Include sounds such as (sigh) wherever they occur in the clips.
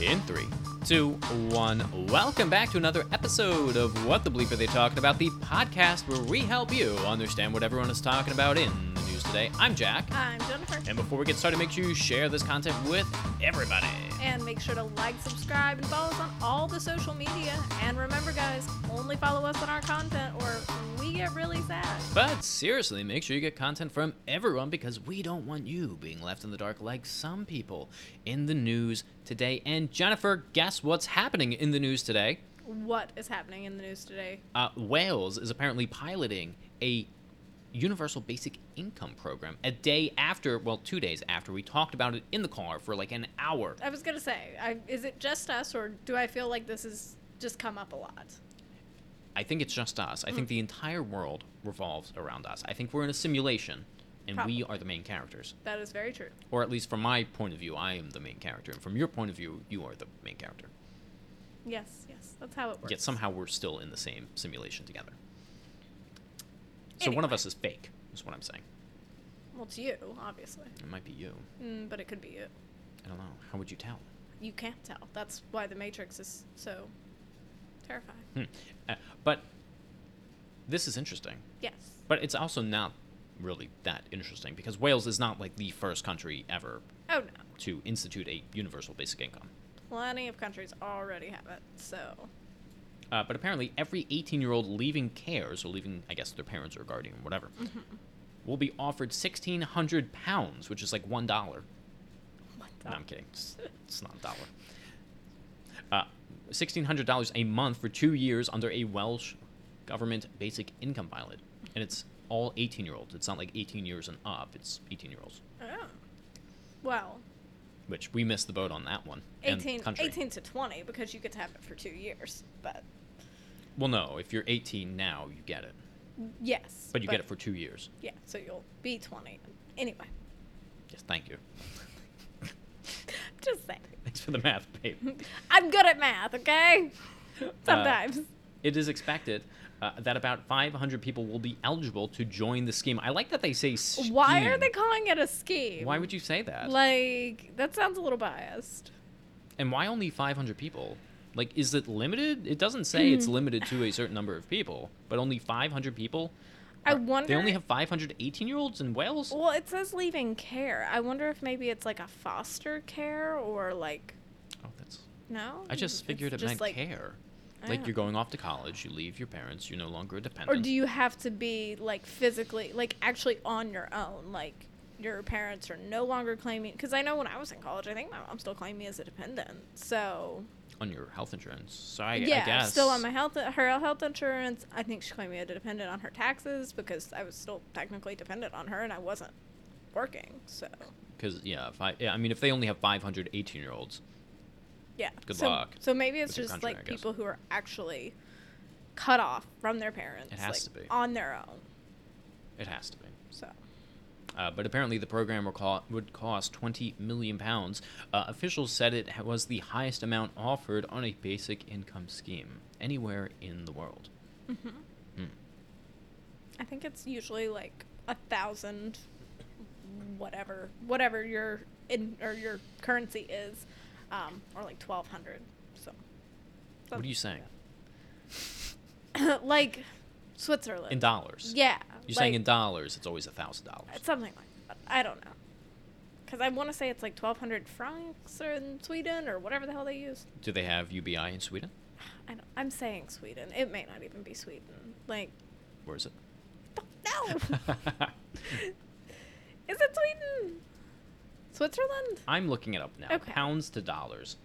In three, two, one. Welcome back to another episode of What the Bleep Are They Talking About, the podcast where we help you understand what everyone is talking about in the news today. I'm Jack. I'm Jennifer. And before we get started, make sure you share this content with everybody. And make sure to like, subscribe, and follow us on all the social media. And remember, guys, only follow us on our content or get really sad. But seriously, make sure you get content from everyone because we don't want you being left in the dark like some people in the news today. And Jennifer, guess what's happening in the news today? What is happening in the news today? Uh, Wales is apparently piloting a universal basic income program a day after, well, two days after we talked about it in the car for like an hour. I was gonna say, I, is it just us, or do I feel like this has just come up a lot? I think it's just us. I think the entire world revolves around us. I think we're in a simulation and we are the main characters. That is very true. Or at least from my point of view, I am the main character. And from your point of view, you are the main character. Yes, yes, that's how it works. Yet somehow we're still in the same simulation together. So one of us is fake, is what I'm saying. Well, it's you, obviously, It might be you. mm, but it could be you. I don't know. How would you tell? You can't tell. That's why the Matrix is so terrifying. Hmm. Uh, but this is interesting. Yes. But it's also not really that interesting because Wales is not like the first country ever Oh no. to institute a universal basic income. Plenty of countries already have it. So Uh, but apparently, every 18 year old leaving CARES, or leaving, I guess, their parents or guardian or whatever, Mm-hmm. will be offered 1,600 pounds, which is like $1. what No, I'm kidding. It's, it's not a dollar. Uh, $1,600 a month for two years under a Welsh government basic income pilot. And it's all 18 year olds. It's not like 18 years and up, it's 18 year olds, Oh. Well, which we missed the boat on that one. and 18, 18 to 20 because you get to have it for two years. But Well, no, if you're 18 now, you get it. yes. But you get it for two years. Yeah, so you'll be 20. Anyway, Yes, thank you. (laughs) just saying. Thanks for the math, babe. (laughs) I'm good at math, okay? Sometimes. It is expected uh, that about 500 people will be eligible to join the scheme. I like that they say scheme. Why are they calling it a scheme? Why would you say that? Like, that sounds a little biased. and why only 500 people? Like, is it limited? It doesn't say it's limited to a certain number of people, but only 500 people? I wonder. They only have 518 year olds in Wales? Well, it says leaving care. I wonder if maybe it's like a foster care or like. Oh, that's. No? I just figured it just meant like, care. Like you're going off to college, you leave your parents, you're no longer a dependent. Or do you have to be like physically, like actually on your own? Like your parents are no longer claiming. Because I know when I was in college, I think my mom still claimed me as a dependent. So on your health insurance? So I, yeah, I guess. still on my health, her health insurance. I think she claimed me as a dependent on her taxes because I was still technically dependent on her and I wasn't working. So Because, yeah, if I, yeah, I mean, if they only have 500 18 year olds, yeah. Good so, luck So maybe it's just country, like people who are actually cut off from their parents. It has like, to be. on their own. it has to be. So. Uh, but apparently, the program will co- would cost 20 million pounds. Uh, officials said it was the highest amount offered on a basic income scheme anywhere in the world. hmm Hmm. I think it's usually like a thousand, whatever, whatever your in or your currency is, um, or like twelve hundred. So. What are you saying? (laughs) like Switzerland. In dollars. Yeah. You're saying in dollars, it's always a thousand dollars. it's something like that. I don't know. Because I want to say it's like twelve hundred francs or in Sweden or whatever the hell they use. Do they have UBI in Sweden? I don't, I'm saying Sweden. It may not even be Sweden. Like, Where is it? no. (laughs) Is it Sweden? Switzerland? I'm looking it up now. Okay. Pounds to dollars.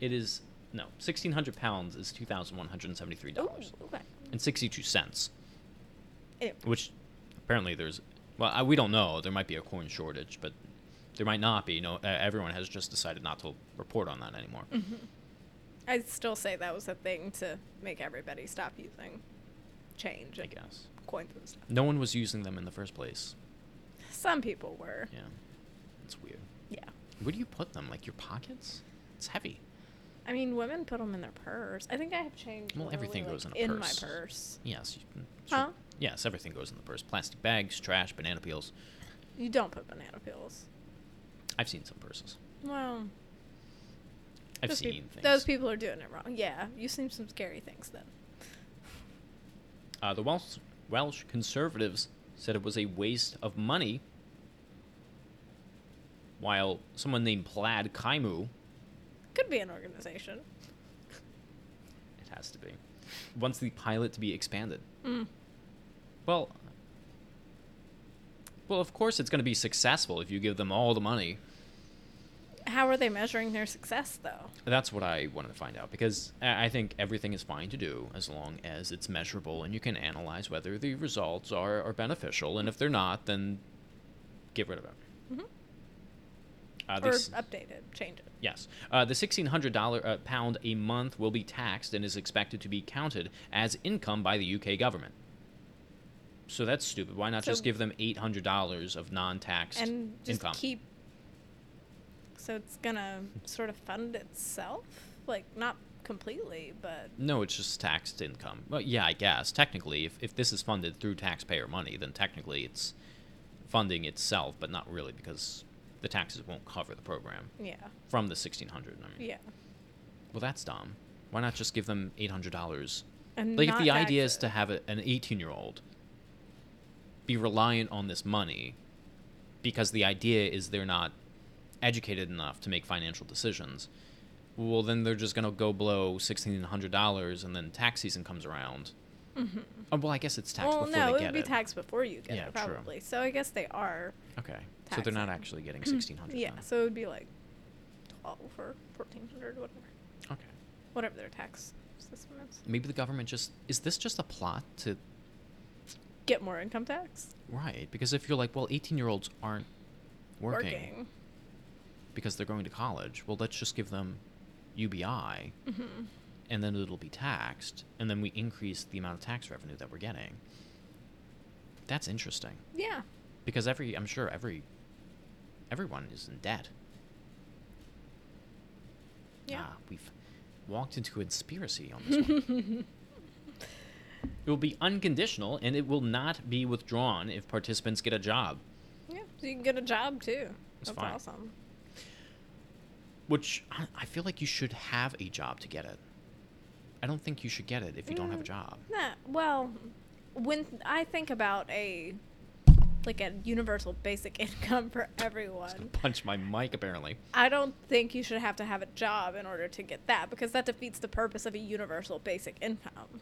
It is no, sixteen hundred pounds is two thousand one hundred seventy-three dollars okay. And sixty-two cents. Anyway, Which apparently there's well, I, we don't know. There might be a coin shortage, but there might not be. You know, everyone has just decided not to report on that anymore. Mm-hmm. I'd still say that was a thing to make everybody stop using change I guess coins and stuff. no one was using them in the first place. Some people were. Yeah, it's weird. Yeah. Where do you put them? Like your pockets? It's heavy. I mean, women put them in their purse. I think I have changed. Well, everything goes in like, a in purse. my purse. Yes. You, sure. Huh? Yes, everything goes in the purse. Plastic bags, trash, banana peels. You don't put banana peels. I've seen some purses. Well, I've seen peop- things. those people are doing it wrong. Yeah, you've seen some scary things then. Uh, the Welsh, Welsh conservatives said it was a waste of money, while someone named Plaid Cymru, Could be an organization. it has to be, wants the pilot to be expanded. Mm. Well, well, of course it's going to be successful if you give them all the money. How are they measuring their success, though? That's what I wanted to find out because I think everything is fine to do as long as it's measurable and you can analyze whether the results are, are beneficial. And if they're not, then get rid of it. hmm Uh, or this- update it, change it. Yes. Uh, the $1,600 uh, pound a month will be taxed and is expected to be counted as income by the UK government. So that's stupid. Why not just give them $800 of non taxed and just income? keep. So it's gonna sort of fund itself, like not completely, but No, it's just taxed income. Well, yeah, I guess. Technically, if, if this is funded through taxpayer money, then technically it's funding itself, but not really because the taxes won't cover the program yeah, from the 1600 I mean. yeah. Well, that's dumb. Why not just give them $800? And Like, if the idea is to have a, an 18 year old be reliant on this money because the idea is they're not educated enough to make financial decisions, well, then they're just going to go below $1,600 and then tax season comes around. Mhm. Oh, well, I guess it's taxed well, before no, they it get would be taxed before you get Yeah, it, true. probably. So I guess they are. Okay. So they're not actually getting (clears throat) 1600 Yeah, then. so it would be like twelve or fourteen hundred, whatever, Okay. whatever their tax system is. Maybe the government just. Is this just a plot to. Get more income tax. Right. Because if you're like, well, 18 year olds aren't working. because they're going to college. Well, let's just give them UBI, hmm and then it'll be taxed, and then we increase the amount of tax revenue that we're getting. That's interesting Yeah. because every I'm sure every everyone is in debt. Yeah. Ah, we've walked into a conspiracy on this one. (laughs) It will be unconditional, and it will not be withdrawn if participants get a job. yeah. So you can get a job too. That's That's awesome. Which I- I feel like you should have a job to get it. I don't think you should get it if you don't have a Mm. job. Nah, well, when I think about a like a universal basic (laughs) income for everyone, Punch my mic, apparently. I don't think you should have to have a job in order to get that because that defeats the purpose of a universal basic income.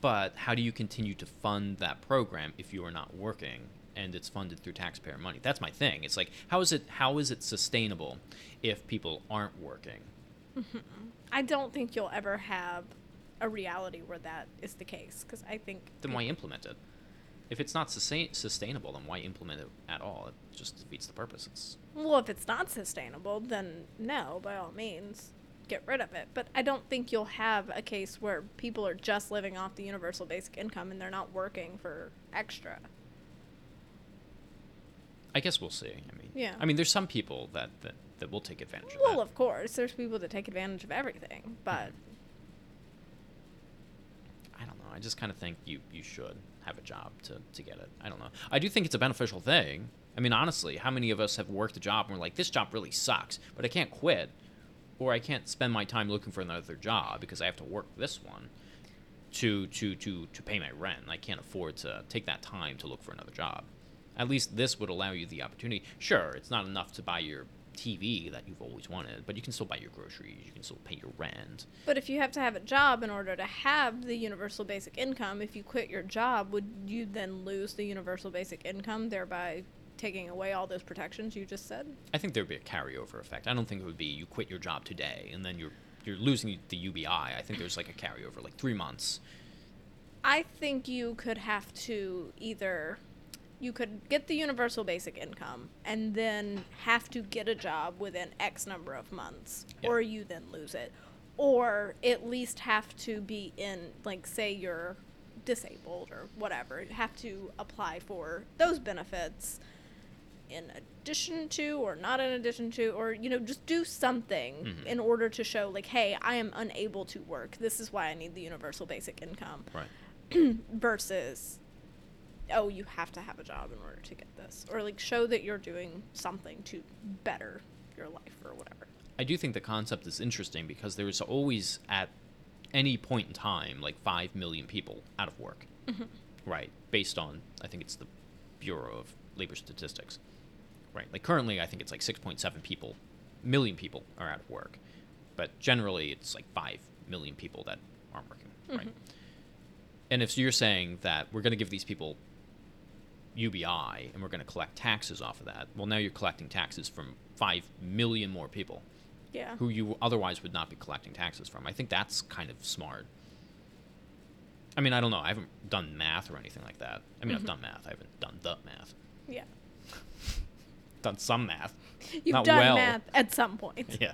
But how do you continue to fund that program if you are not working and it's funded through taxpayer money? That's my thing. It's like how is it how is it sustainable if people aren't working? I don't think you'll ever have a reality where that is the case because I think Then why implement it? If it's not sustain- sustainable, then why implement it at all? It just defeats the purpose. It's Well, if it's not sustainable, then no, by all means, get rid of it. But I don't think you'll have a case where people are just living off the universal basic income and they're not working for extra. I guess we'll see. I mean, Yeah. I mean, there's some people that that, that will take advantage of Well, that. of course, there's people that take advantage of everything, but I don't know. I just kind of think you you should have a job to to get it. I don't know. I do think it's a beneficial thing. I mean, honestly, how many of us have worked a job and we're like, this job really sucks, but I can't quit, or I can't spend my time looking for another job because I have to work this one to to to to pay my rent. I can't afford to take that time to look for another job. At least this would allow you the opportunity. Sure, it's not enough to buy your TV that you've always wanted, but you can still buy your groceries. You can still pay your rent. but if you have to have a job in order to have the universal basic income, if you quit your job, would you then lose the universal basic income, thereby taking away all those protections you just said? I think there'd be a carryover effect. I don't think it would be you quit your job today and then you're you're losing the UBI. I think there's like a carryover, like three months. I think you could have to either you could get the universal basic income and then have to get a job within X number of months, Yeah. or you then lose it, or at least have to be in like say you're disabled or whatever, have to apply for those benefits in addition to or not in addition to or you know just do something Mhm. in order to show like hey i am unable to work this is why i need the universal basic income Right. (clears throat) versus oh you have to have a job in order to get this or like show that you're doing something to better your life or whatever I do think the concept is interesting because there is always at any point in time like five million people out of work, Mm-hmm. right? Based on I think it's the Bureau of Labor Statistics, right? Like currently, I think it's like six point seven people, million people are out of work, but generally it's like five million people that aren't working, right? Mhm. And if you're saying that we're going to give these people UBI and we're going to collect taxes off of that, well, now you're collecting taxes from five million more people Yeah. who you otherwise would not be collecting taxes from. I think that's kind of smart. I mean, I don't know. I haven't done math or anything like that. I mean, I've Mhm. done math. I haven't done the math. Yeah. (laughs) Done some math. You've Not done well. math at some point. (laughs) Yeah.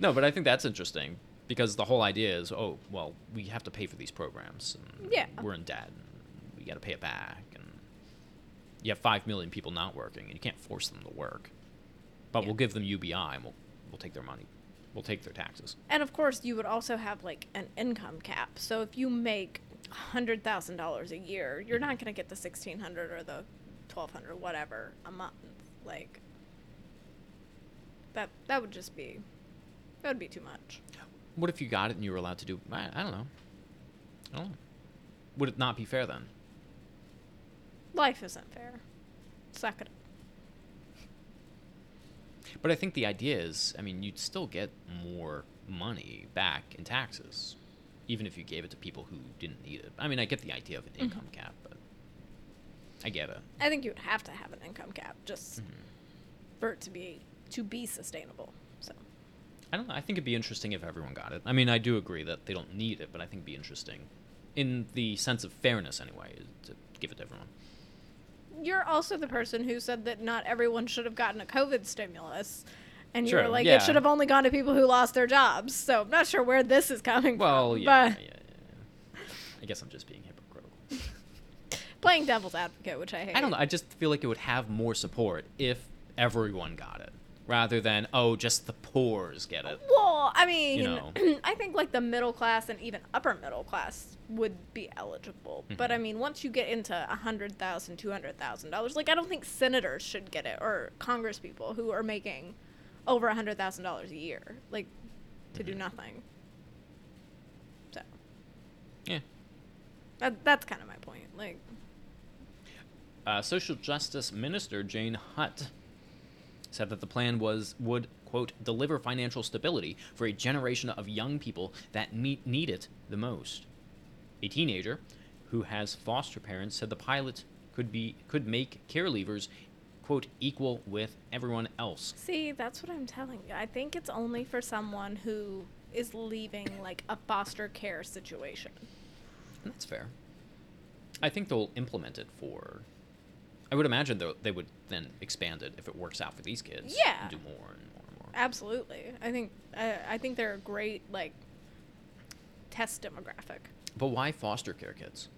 No, but I think that's interesting because the whole idea is, oh, well, we have to pay for these programs. And Yeah. We're in debt. And we got to pay it back. You have five million people not working, and you can't force them to work. But Yeah. we'll give them UBI, and we'll we'll take their money. We'll take their taxes. And of course, you would also have like an income cap. So if you make hundred thousand dollars a year, you're not going to get the sixteen hundred or the twelve hundred, whatever, a month. Like that. That would just be. That would be too much. What if you got it and you were allowed to do? I, I don't know. I don't know. Would it not be fair then? Life isn't fair. Suck it up. But I think the idea is, I mean, you'd still get more money back in taxes, even if you gave it to people who didn't need it. I mean, I get the idea of an income cap, but I get it. I think you would have to have an income cap just Mhm. for it to be to be sustainable. So I don't know. I think it'd be interesting if everyone got it. I mean, I do agree that they don't need it, but I think it'd be interesting, in the sense of fairness anyway, to give it to everyone. You're also the person who said that not everyone should have gotten a COVID stimulus. And you were like, yeah. it should have only gone to people who lost their jobs. So I'm not sure where this is coming Well, from. yeah, yeah, yeah. I guess I'm just being hypocritical. (laughs) playing devil's advocate, which I hate. I don't know. I just feel like it would have more support if everyone got it, rather than oh, just the poor's get it. Well, I mean, know. (clears throat) I think like the middle class and even upper middle class would be eligible. But I mean, once you get into a hundred thousand, two hundred thousand dollars, like I don't think senators should get it or Congress people who are making over a hundred thousand dollars a year, like to do Mhm. nothing. So Yeah. that that's kind of my point. Like, Uh, Social Justice Minister Jane Hutt said that the plan was would quote deliver financial stability for a generation of young people that need, need it the most. A teenager who has foster parents said the pilot could be could make care leavers quote equal with everyone else. see, that's what I'm telling you. I think it's only for someone who is leaving like a foster care situation. And that's fair. I think they'll implement it for. I would imagine though they would then expand it if it works out for these kids. Yeah. Do more and more and more. Absolutely. I think I I think they're a great like test demographic. But why foster care kids?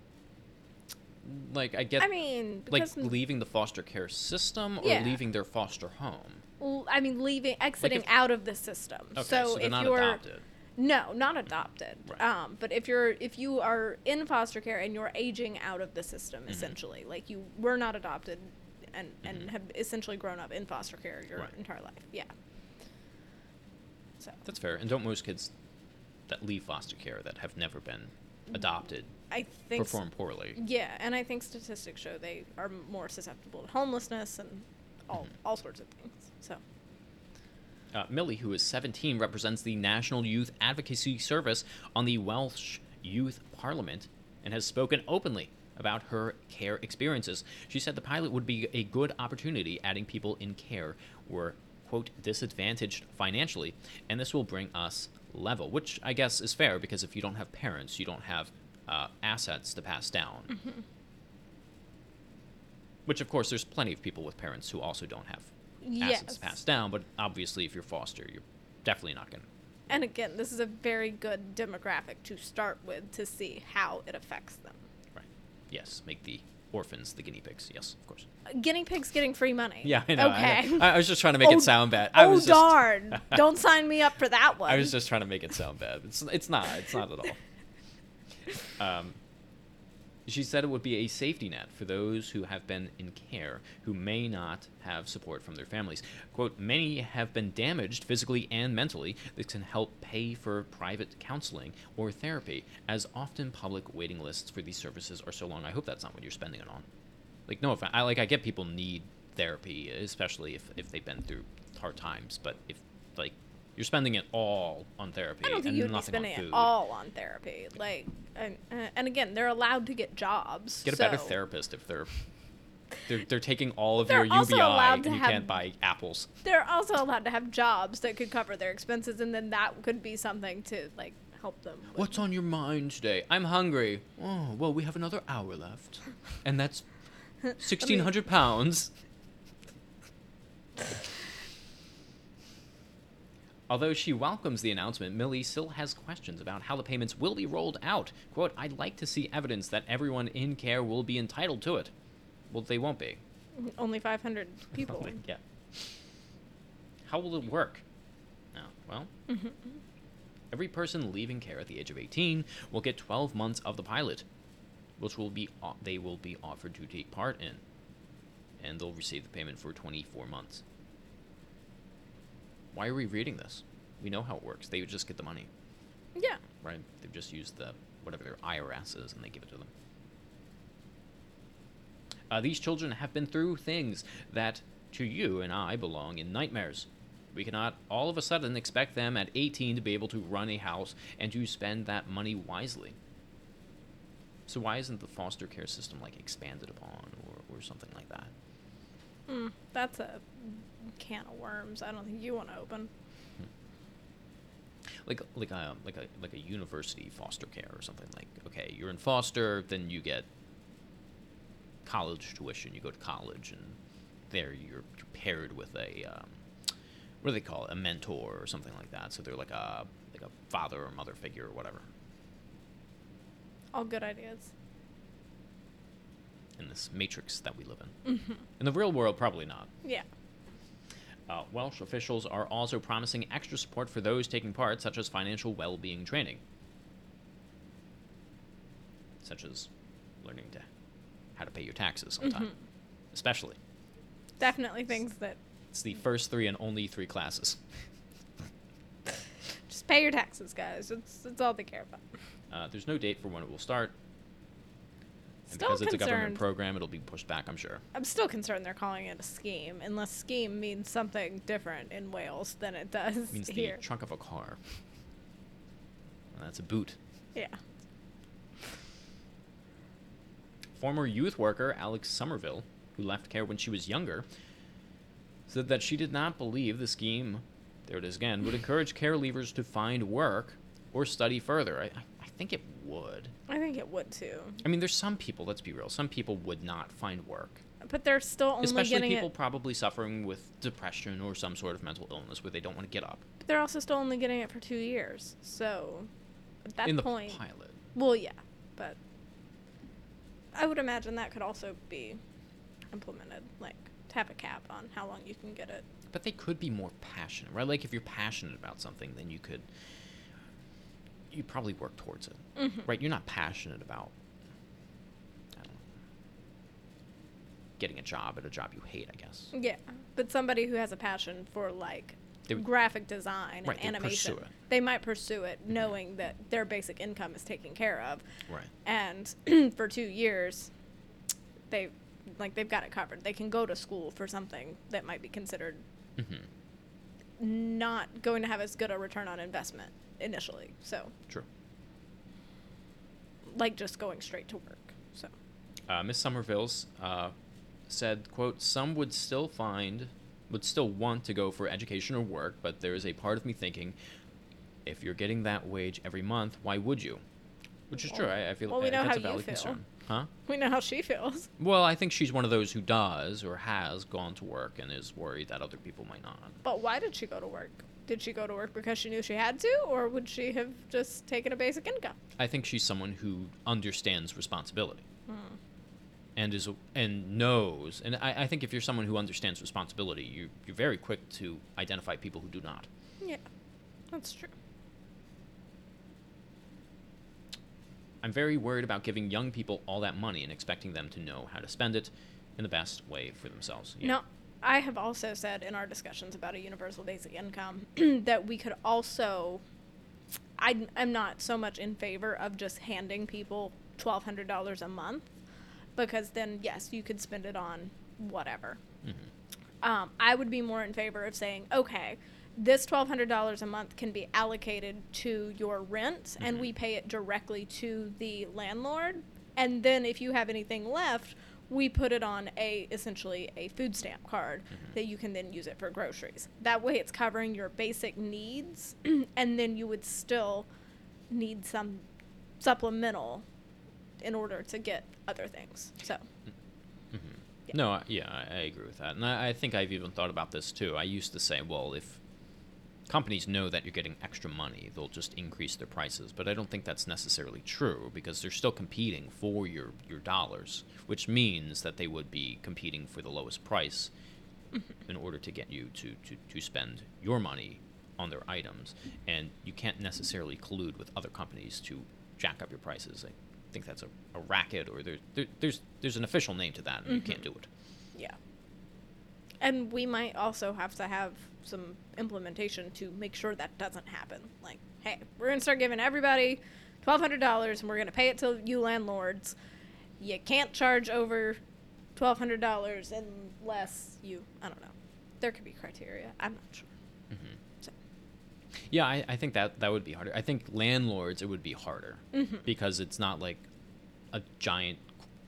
Like I get I mean, like leaving the foster care system or Yeah. leaving their foster home. l- I mean leaving exiting if- out of the system. Okay, so, so, they're if not you're adopted. No, not adopted. Right. Um, but if you're if you are in foster care and you're aging out of the system, Mhm. essentially, like you were not adopted and and Mhm. have essentially grown up in foster care your Right. entire life. Yeah. So That's fair. And don't most kids that leave foster care that have never been adopted I think perform poorly? Yeah, and I think statistics show they are more susceptible to homelessness and all Mhm. all sorts of things. So Uh, Millie, who is 17, represents the National Youth Advocacy Service on the Welsh Youth Parliament and has spoken openly about her care experiences. She said the pilot would be a good opportunity, adding people in care were, quote, disadvantaged financially, and this will bring us level, which I guess is fair because if you don't have parents, you don't have uh, assets to pass down. Mm-hmm. Which, of course, there's plenty of people with parents who also don't have yes. assets passed down, but obviously, if you're foster, you're definitely not going to. And again, this is a very good demographic to start with to see how it affects them. Right. Yes, make the orphans the guinea pigs. Yes, of course. Uh, Guinea pigs getting free money. Yeah, I know. I Okay. know. (laughs) I, I was just trying to make Oh, it sound bad. I oh was just, darn! (laughs) Don't sign me up for that one. I was just trying to make it sound bad. It's it's not. It's not at all. (laughs) Um, She said it would be a safety net for those who have been in care who may not have support from their families. Quote, many have been damaged physically and mentally. This can help pay for private counseling or therapy, as often public waiting lists for these services are so long. I hope that's not what you're spending it on. Like, no offense. I, like, I get people need therapy, especially if, if they've been through hard times, but if, like, you're spending it all on therapy I don't think you'd be spending it all on therapy. Like, and, and again, they're allowed to get jobs. Get a better therapist if they're they're, they're taking all of They're your UBI and you have- can't buy apples. They're also allowed to have jobs that could cover their expenses, and then that could be something to like help them. with- What's on your mind today? I'm hungry. Oh, well, we have another hour left. And that's (laughs) 1,600 pounds. (laughs) Although she welcomes the announcement, Millie still has questions about how the payments will be rolled out. Quote, I'd like to see evidence that everyone in care will be entitled to it. Well, they won't be. Only 500 people. (laughs) yeah. How will it work? No, well, Mm-hmm. every person leaving care at the age of 18 will get 12 months of the pilot, which will be o- they will be offered to take part in, and they'll receive the payment for 24 months. Why are we reading this? We know how it works. They would just get the money, Yeah. right? They've just used the whatever their IRS is, and they give it to them. Uh, these children have been through things that to you and I belong in nightmares. We cannot all of a sudden expect them at 18 to be able to run a house and to spend that money wisely. So why isn't the foster care system like expanded upon or, or something like that? Mm, that's a can of worms. I don't think you want to open. Like like a like a like a university foster care or something like okay, you're in foster, then you get college tuition. You go to college and there you're, you're paired with a um, what do they call it? A mentor or something like that. So they're like a like a father or mother figure or whatever. All good ideas. In this matrix that we live in. hmm In the real world, probably not. Yeah. Uh, Welsh officials are also promising extra support for those taking part, such as financial well being training, such as learning to how to pay your taxes sometime, Mhm. especially. Definitely things that It's the first three and only three classes. (laughs) just pay your taxes, guys. It's it's all they care about. Uh, there's no date for when it will start. And Still because it's a government program, it'll be pushed back, I'm sure. I'm still concerned they're calling it a scheme, unless scheme means something different in Wales than it does It means here. the trunk of a car. That's a boot. yeah. Former youth worker Alex Somerville, who left care when she was younger, said that she did not believe the scheme, there it is again, would encourage care leavers to find work or study further. I I think it would. I think it would too. I mean, there's some people, let's be real, some people would not find work. But they're still only Especially getting people it. probably suffering with depression or some sort of mental illness where they don't want to get up. But they're also still only getting it for two years. So at that In the point, pilot. well, yeah, but I would imagine that could also be implemented, like to have a cap on how long you can get it. But they could be more passionate, right? Like if you're passionate about something, then you could you probably work towards it. Mhm. Right? You're not passionate about I don't know. Getting a job at a job you hate, I guess. Yeah, but somebody who has a passion for like would- graphic design Right, and animation, they might pursue it knowing that their basic income is taken care of, Right. and (clears throat) for two years, they like they've got it covered. They can go to school for something that might be considered Mm-hmm. not going to have as good a return on investment initially. So, True. like just going straight to work. So, Uh, Miss Somerville's uh, said, "quote Some would still find, would still want to go for education or work, but there is a part of me thinking, if you're getting that wage every month, why would you?" Which is true. I, I feel well, we know that's how a you valid feel. concern. Huh? we know how she feels. Well, I think she's one of those who does or has gone to work and is worried that other people might not. But why did she go to work? Did she go to work because she knew she had to, or would she have just taken a basic income? I think she's someone who understands responsibility Hmm. and is and knows. And I, I think if you're someone who understands responsibility, you you're very quick to identify people who do not. Yeah, that's true. I'm very worried about giving young people all that money and expecting them to know how to spend it in the best way for themselves. Yeah. No, I have also said in our discussions about a universal basic income (clears throat) that we could also. I, I'm not so much in favor of just handing people $1,200 a month because then, yes, you could spend it on whatever. Mhm. Um, I would be more in favor of saying, okay, this $1,200 a month can be allocated to your rent and Mhm. we pay it directly to the landlord. And then if you have anything left, we put it on a essentially a food stamp card Mhm. that you can then use it for groceries. That way it's covering your basic needs (clears throat) and then you would still need some supplemental in order to get other things. So, Mhm. Yeah. No, I- yeah, I, I agree with that, and I, I think I've even thought about this too. I used to say, well, if companies know that you're getting extra money, they'll just increase their prices. But I don't think that's necessarily true because they're still competing for your your dollars, which means that they would be competing for the lowest price in order to get you to, to, to spend your money on their items. And you can't necessarily collude with other companies to jack up your prices. I think that's a, a racket, or there, there, there's there's an official name to that, and you can't Mhm. do it. And we might also have to have some implementation to make sure that doesn't happen. Like, hey, we're going to start giving everybody $1,200 and we're going to pay it to you landlords. You can't charge over $1,200 unless you, I don't know. There could be criteria. I'm not sure. hmm So, Yeah, I, I think that that would be harder. I think landlords it would be harder Mhm. because it's not like a giant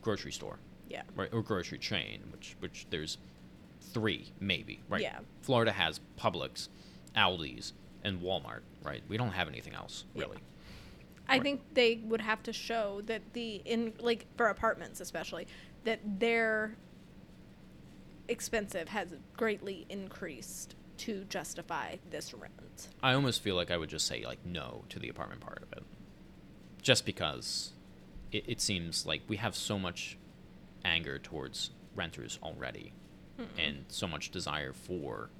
grocery store, yeah. right, or grocery chain, which which there's three maybe, right? Yeah. Florida has Publix, Aldi's, and Walmart, right? We don't have anything else Yeah. really. I Right. think they would have to show that the in like for apartments especially that their expensive has greatly increased to justify this rent. I almost feel like I would just say like no to the apartment part of it, just because it, it seems like we have so much anger towards renters already, Mm-mm. and so much desire for,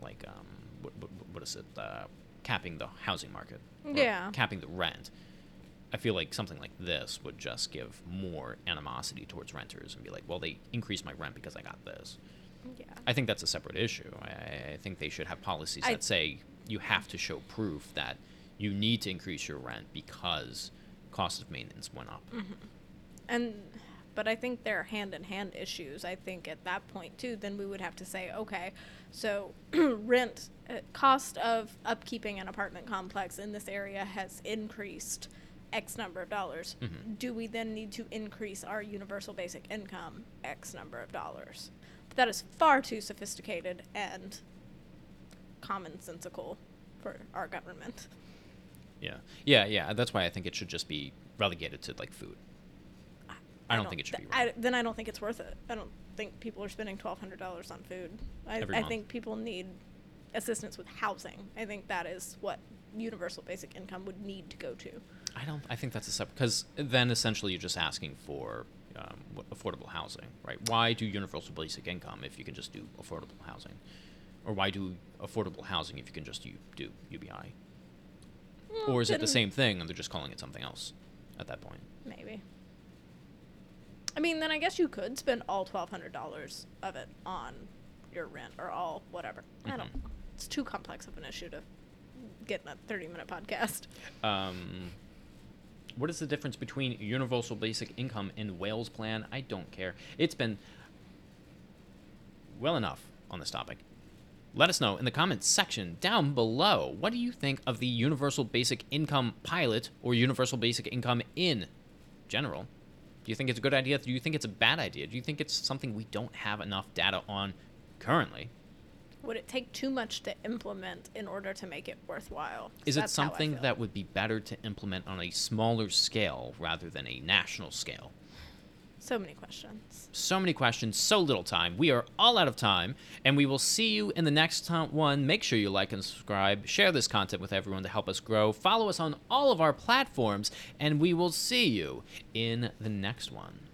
like, um, what, what, what is it, uh, capping the housing market, Yeah. capping the rent. I feel like something like this would just give more animosity towards renters and be like, well, they increased my rent because I got this. Yeah. I think that's a separate issue. I, I think they should have policies I- that say you have to show proof that you need to increase your rent because cost of maintenance went up. Mm-hmm. And but I think they're hand in hand issues. I think at that point too, then we would have to say, okay, so (clears throat) rent uh, cost of upkeeping an apartment complex in this area has increased X number of dollars. Mhm. Do we then need to increase our universal basic income X number of dollars? But that is far too sophisticated and commonsensical for our government. Yeah, yeah, yeah. That's why I think it should just be relegated to like food. I don't think it should be I, then I don't think it's worth it. I don't think people are spending twelve hundred dollars on food. I, I think people need assistance with housing. I think that is what universal basic income would need to go to. I don't. I think that's a separate because then essentially you're just asking for um, affordable housing, right? Why do universal basic income if you can just do affordable housing, or why do affordable housing if you can just u- do UBI? Well, Or is it the same thing and they're just calling it something else at that point? Maybe. I mean, then I guess you could spend all twelve hundred dollars of it on your rent or all whatever. I don't. Know. It's too complex of an issue to get in a thirty-minute podcast. Um, what is the difference between universal basic income and Wales plan? I don't care. It's been well enough on this topic. Let us know in the comments section down below. What do you think of the universal basic income pilot or universal basic income in general? Do you think it's a good idea? Do you think it's a bad idea? Do you think it's something we don't have enough data on currently? Would it take too much to implement in order to make it worthwhile? Is it That's how I something that would be better to implement on a smaller scale rather than a national scale? So many questions. So many questions, so little time. We are all out of time, and we will see you in the next one. Make sure you like and subscribe. Share this content with everyone to help us grow. Follow us on all of our platforms, and we will see you in the next one.